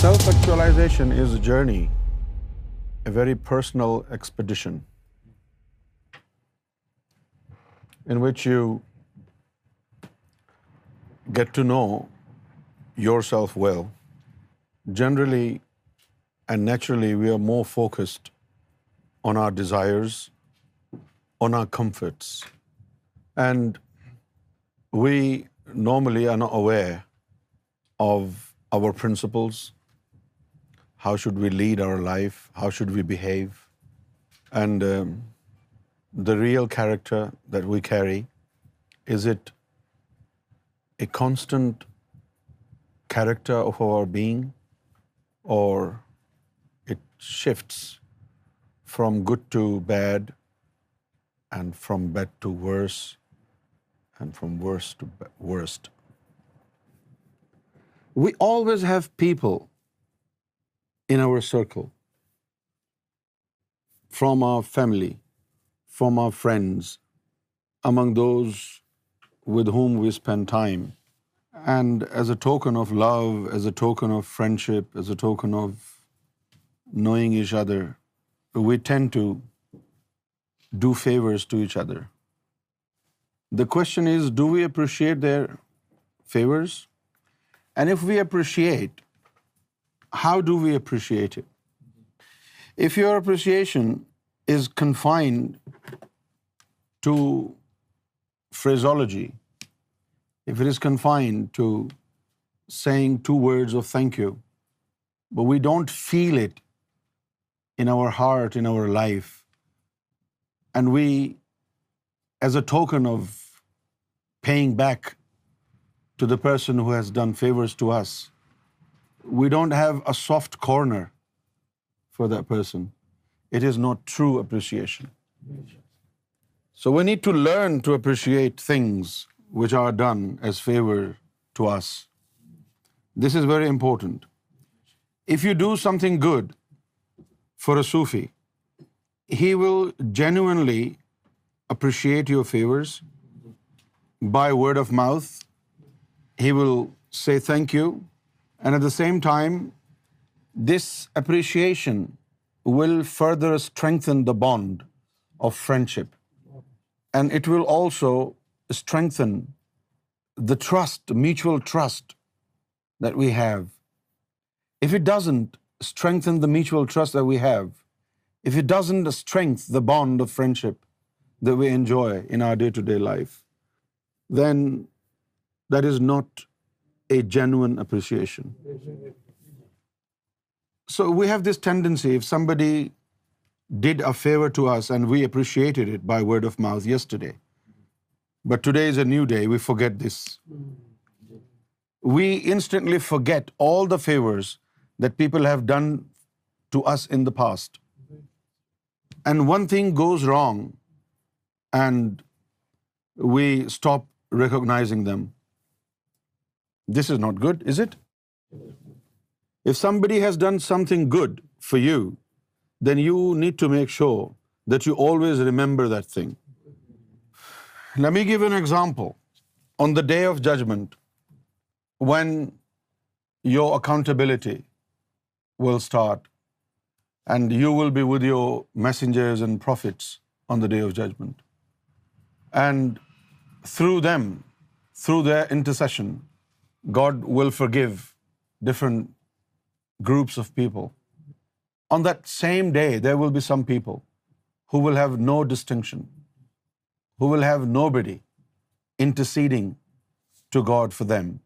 Self-actualization is a journey, a very personal expedition in which you get to know yourself well. Generally and naturally, we are more focused on our desires, on our comforts, and we normally are not aware of our principles, how should we lead our life, how should we behave, and um, the real character that we carry, is it a constant character of our being, or it shifts from good to bad, and from bad to worse, and from worse to worst. We always have people in our circle, from our family, from our friends, among those with whom we spend time. And as a token of love, as a token of friendship, as a token of knowing each other, we tend to do favors to each other. The question is, do we appreciate their favors? And if we appreciate, how do we appreciate it? If your appreciation is confined to phraseology, if it is confined to saying two words of thank you, but we don't feel it in our heart, in our life, and we, as a token of paying back to the person who has done favors to us, we don't have a soft corner for that person. It is not true appreciation. So we need to learn to appreciate things which are done as favor to us. This is very important. If you do something good for a Sufi, he will genuinely appreciate your favors by word of mouth. He will say thank you. And at the same time, this appreciation will further strengthen the bond of friendship. And it will also strengthen the trust, mutual trust that we have. If it doesn't strengthen the mutual trust that we have, if it doesn't strengthen the bond of friendship that we enjoy in our day-to-day life, then that is not a genuine appreciation. So we have this tendency, if somebody did a favor to us and we appreciated it by word of mouth yesterday, but today is a new day, we forget this. We instantly forget all the favors that people have done to us in the past. And one thing goes wrong and we stop recognizing them. This is not good, is it? If somebody has done something good for you, then you need to make sure that you always remember that thing. Let me give you an example. On the day of judgment, when your accountability will start and you will be with your messengers and prophets on the day of judgment. And through them, through their intercession, God will forgive different groups of people. On that same day, there will be some people who will have no distinction, who will have nobody interceding to God for them.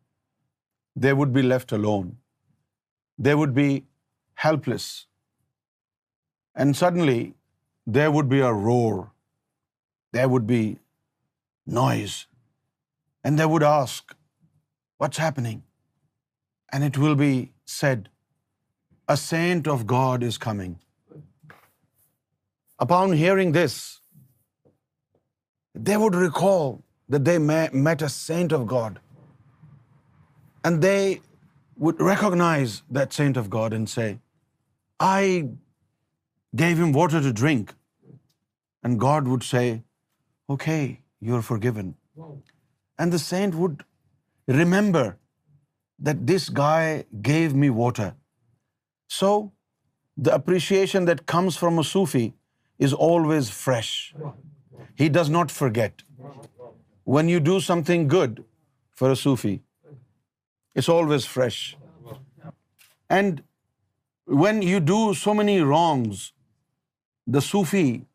They would be left alone. They would be helpless. And suddenly, there would be a roar. There would be noise. And they would ask, what's happening? And it will be said, a saint of God is coming. Upon hearing this, they would recall that they met a saint of God. And they would recognize that saint of God and say, I gave him water to drink. And God would say, okay, you're forgiven. And the saint would remember that this guy gave me water. So the appreciation that comes from a Sufi is always fresh. He does not forget. When you do something good for a Sufi, it's always fresh. And when you do so many wrongs, the Sufi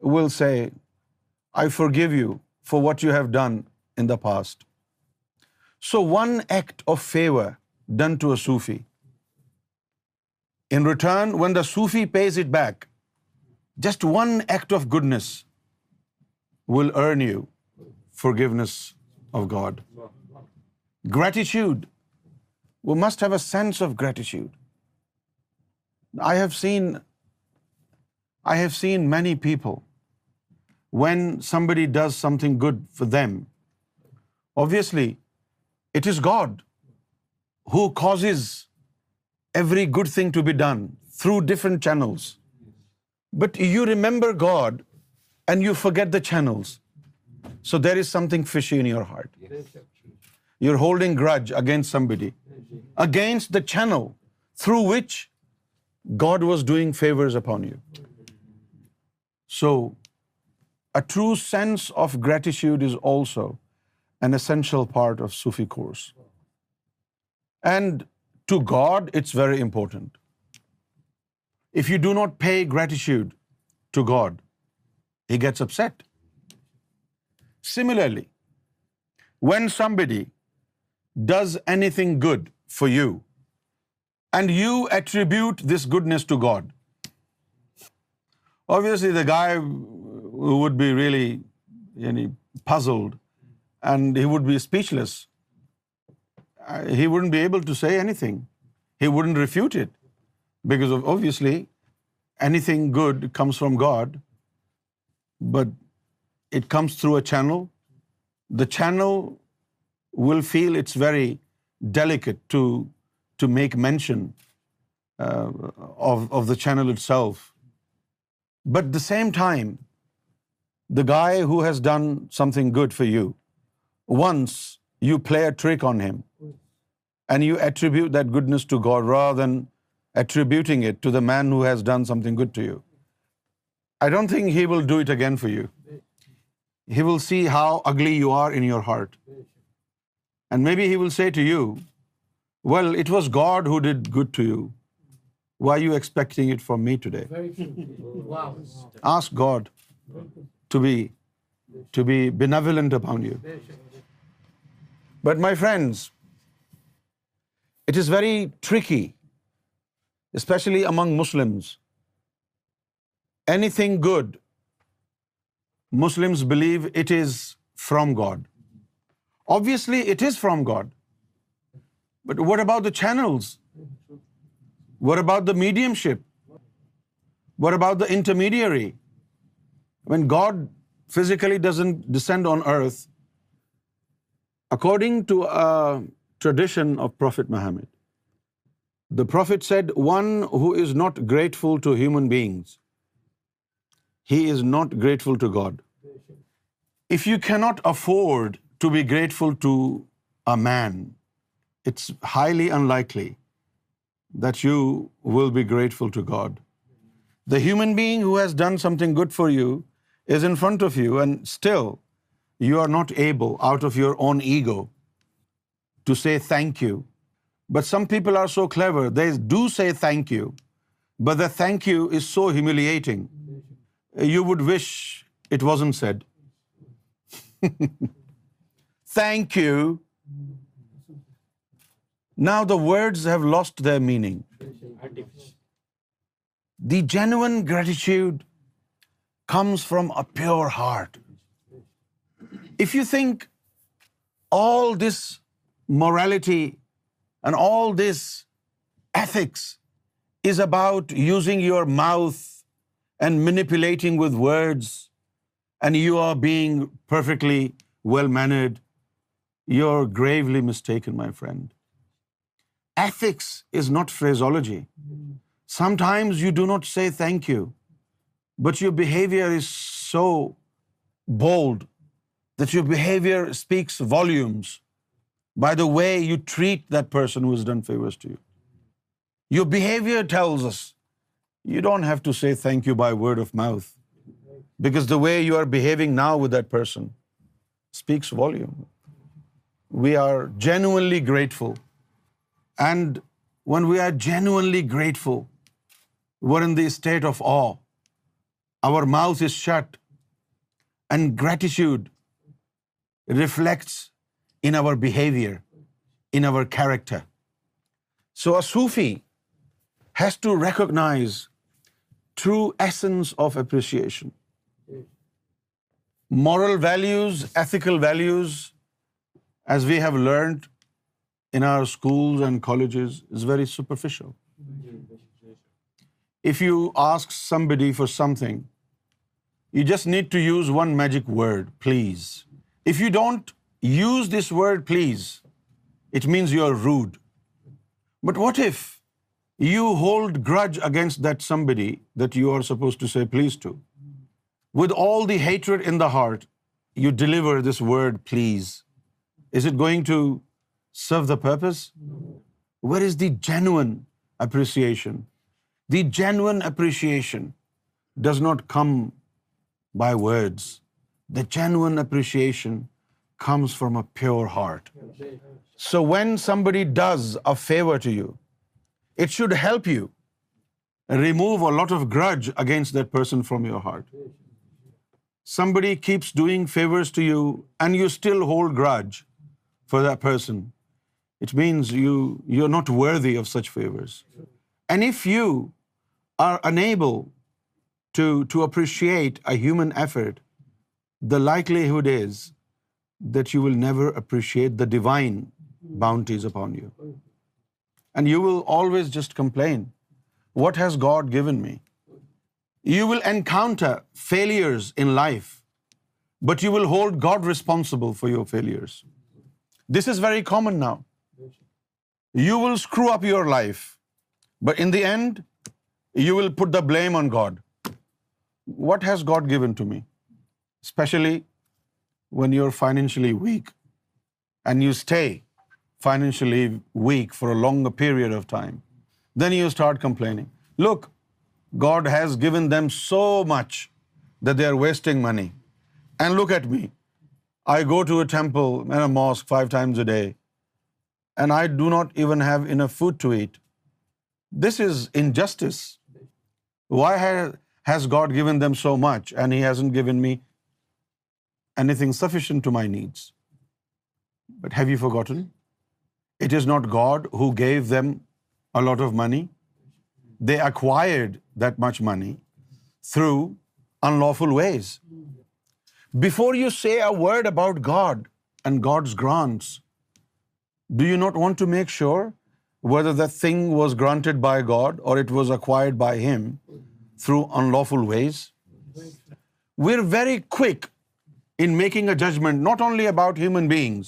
will say, I forgive you for what you have done in the past. So one act of favor done to a Sufi, in return, when the Sufi pays it back, just one act of goodness will earn you forgiveness of God. Gratitude. We must have a sense of gratitude. I have seen many people, when somebody does something good for them, obviously it is God who causes every good thing to be done through different channels. But you remember God and you forget the channels. So there is something fishy in your heart. You're holding grudge against somebody, against the channel through which God was doing favors upon you. So a true sense of gratitude is also an essential part of Sufi course. And to God, it's very important. If you do not pay gratitude to God, He gets upset. Similarly, when somebody does anything good for you, and you attribute this goodness to God, obviously the guy would be really puzzled and he would be speechless. Uh, he wouldn't be able to say anything. He wouldn't refute it, because obviously anything good comes from God, but it comes through a channel. The channel will feel it's very delicate to make mention uh, of the channel itself. But at the same time, the guy who has done something good for you once you play a trick on him and you attribute that goodness to God rather than attributing it to the man who has done something good to you, I don't think he will do it again for you. He will see how ugly you are in your heart. And maybe he will say to you, well, it was God who did good to you. Why are you expecting it from me today? Wow. Ask God to be benevolent upon you. But my friends, it is very tricky, especially among Muslims. Anything good, Muslims believe it is from God. Obviously, it is from God. But what about the channels? What about the mediumship? What about the intermediary? When God physically doesn't descend on earth, According to a tradition of Prophet Muhammad, the Prophet said, one who is not grateful to human beings, he is not grateful to God. If you cannot afford to be grateful to a man, it's highly unlikely that you will be grateful to God. The human being who has done something good for you is in front of you, and still you are not able, out of your own ego, to say thank you. But some people are so clever, they do say thank you, but the thank you is so humiliating. You would wish it wasn't said. Thank you. Now the words have lost their meaning. The genuine gratitude comes from a pure heart. If you think all this morality and all this ethics is about using your mouth and manipulating with words, and you are being perfectly well-mannered, you're gravely mistaken, my friend. Ethics is not phraseology. Sometimes you do not say thank you, but your behavior is so bold that your behavior speaks volumes by the way you treat that person who has done favors to you. Your behavior tells us. You don't have to say thank you by word of mouth, because the way you are behaving now with that person speaks volume. We are genuinely grateful, and when we are genuinely grateful, we're in the state of awe. Our mouth is shut, and gratitude reflects in our behavior, in our character. So a Sufi has to recognize true essence of appreciation. Moral values, ethical values, as we have learned in our schools and colleges, is very superficial. If you ask somebody for something, you just need to use one magic word, please. If you don't use this word please, it means you are rude. But what if you hold grudge against that somebody that you are supposed to say please to? With all the hatred in the heart, you deliver this word please. Is it going to serve the purpose? Where is the genuine appreciation? The genuine appreciation does not come by words. The genuine appreciation comes from a pure heart. So when somebody does a favor to you, it should help you remove a lot of grudge against that person from your heart. Somebody keeps doing favors to you and you still hold grudge for that person. It means you're not worthy of such favors. And if you are unable to appreciate a human effort, the likelihood is that you will never appreciate the divine bounties upon you. And you will always just complain, what has God given me? You will encounter failures in life, but you will hold God responsible for your failures. This is very common now. You will screw up your life, but in the end, you will put the blame on God. What has God given to me? especially when you're financially weak and you stay financially weak for a longer period of time, then you start complaining. Look, God has given them so much that they are wasting money. And look at me. I go to a temple and a mosque 5 times a day, and I do not even have enough food to eat. This is injustice. Why has God given them so much and He hasn't given me anything sufficient to my needs. But have you forgotten? It is not God who gave them a lot of money. They acquired that much money through unlawful ways. Before you say a word about God and God's grants, do you not want to make sure whether that thing was granted by God or it was acquired by Him through unlawful ways? We're very quick in making a judgment not only about human beings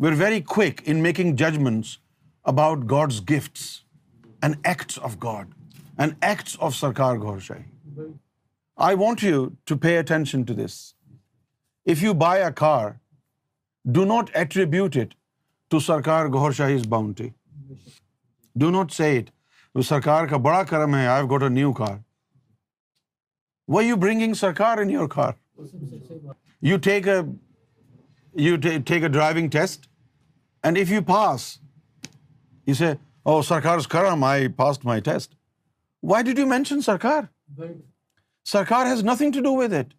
we are very quick in making judgments about God's gifts and acts of God and acts of sarkar Gohar Shahi I want you to pay attention to this if you buy a car do not attribute it to sarkar Gohar Shahi is boundary do not see it sarkar کا بڑا کرم ہے I got a new car why you bringing sarkar in your car you take a take a driving test and if you pass o sarkar karam I pass my test why did you mention sarkar sarkar has nothing to do with it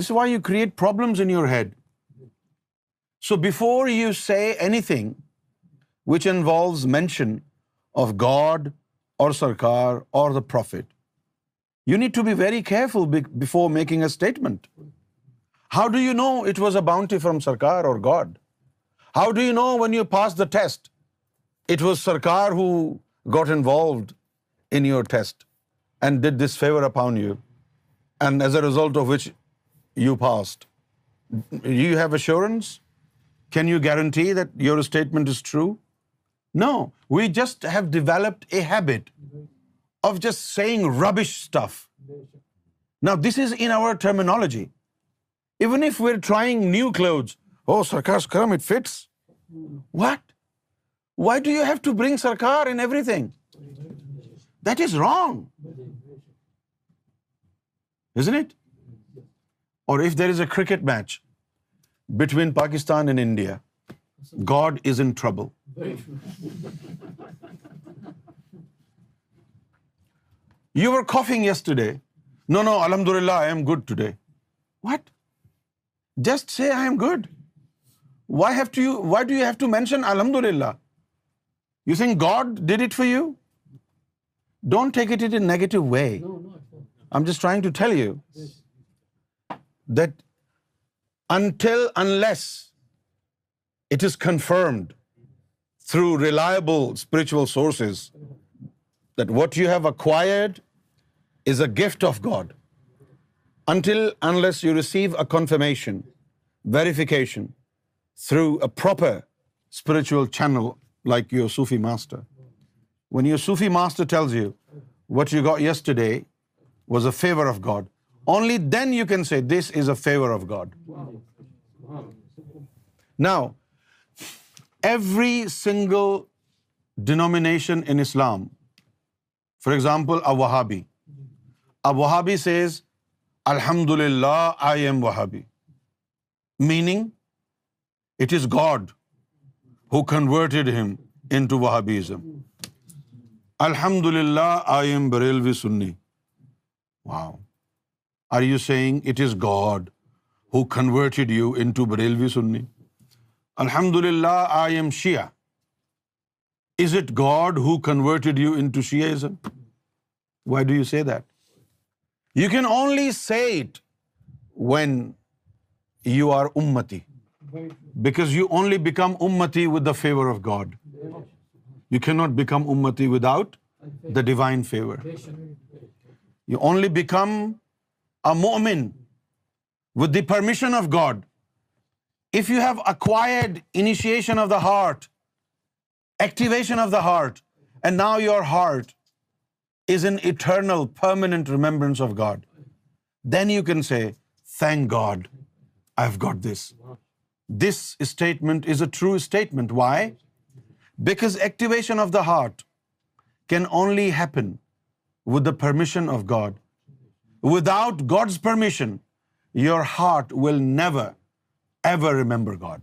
this why you create in your head so before you say anything which involves mention of God or sarkar or the you need to be very careful before making a statement How do you know it was a bounty from Sarkar or God? How do you know when you pass the test, it was Sarkar who got involved in your test and did this favor upon you, and as a result of which you passed? Do you have assurance? Can you guarantee that your statement is true? No, we just have developed a habit of just saying rubbish stuff. Now, this is in our terminology. Even if we're trying new close او سرکار کرم it fits what why do you have to bring Sarkar in everything that is wrong is it or if there is a cricket match between Pakistan and India God is in trouble you are coughing yes today no no الحمد للہ I am good today what Just say I am good. Why do you have to mention Alhamdulillah? You think God did it for you? Don't take it in a negative way. I'm just trying to tell you that unless it is confirmed through reliable spiritual sources that what you have acquired is a gift of God, unless you receive a confirmation, verification, through a proper spiritual channel like your Sufi master. When your Sufi master tells you what you got yesterday was a favor of God, only then you can say this is a favor of God. Now, every single denomination in Islam, for example, a Wahhabi says الحمد للہ I am Wahhabi meaning it is God who converted him into Wahhabism الحمد للہ I am Barelvi saying it is God who converted you into Barelvi Sunni الحمد للہ I am is it God who converted you into Shiism why do you see that you can only it when you are امتی because you only become امتی with the favour of God you can not become امتی without the divine favour you only become a مومن with the permission of God if you have acquired initiation of the heart activation of the heart and now your heart is an eternal, permanent remembrance of God, then you can say, thank God, I've got this. This statement is a true statement. Why? Because activation of the heart can only happen with the permission of God. Without God's permission, your heart will never, ever remember God.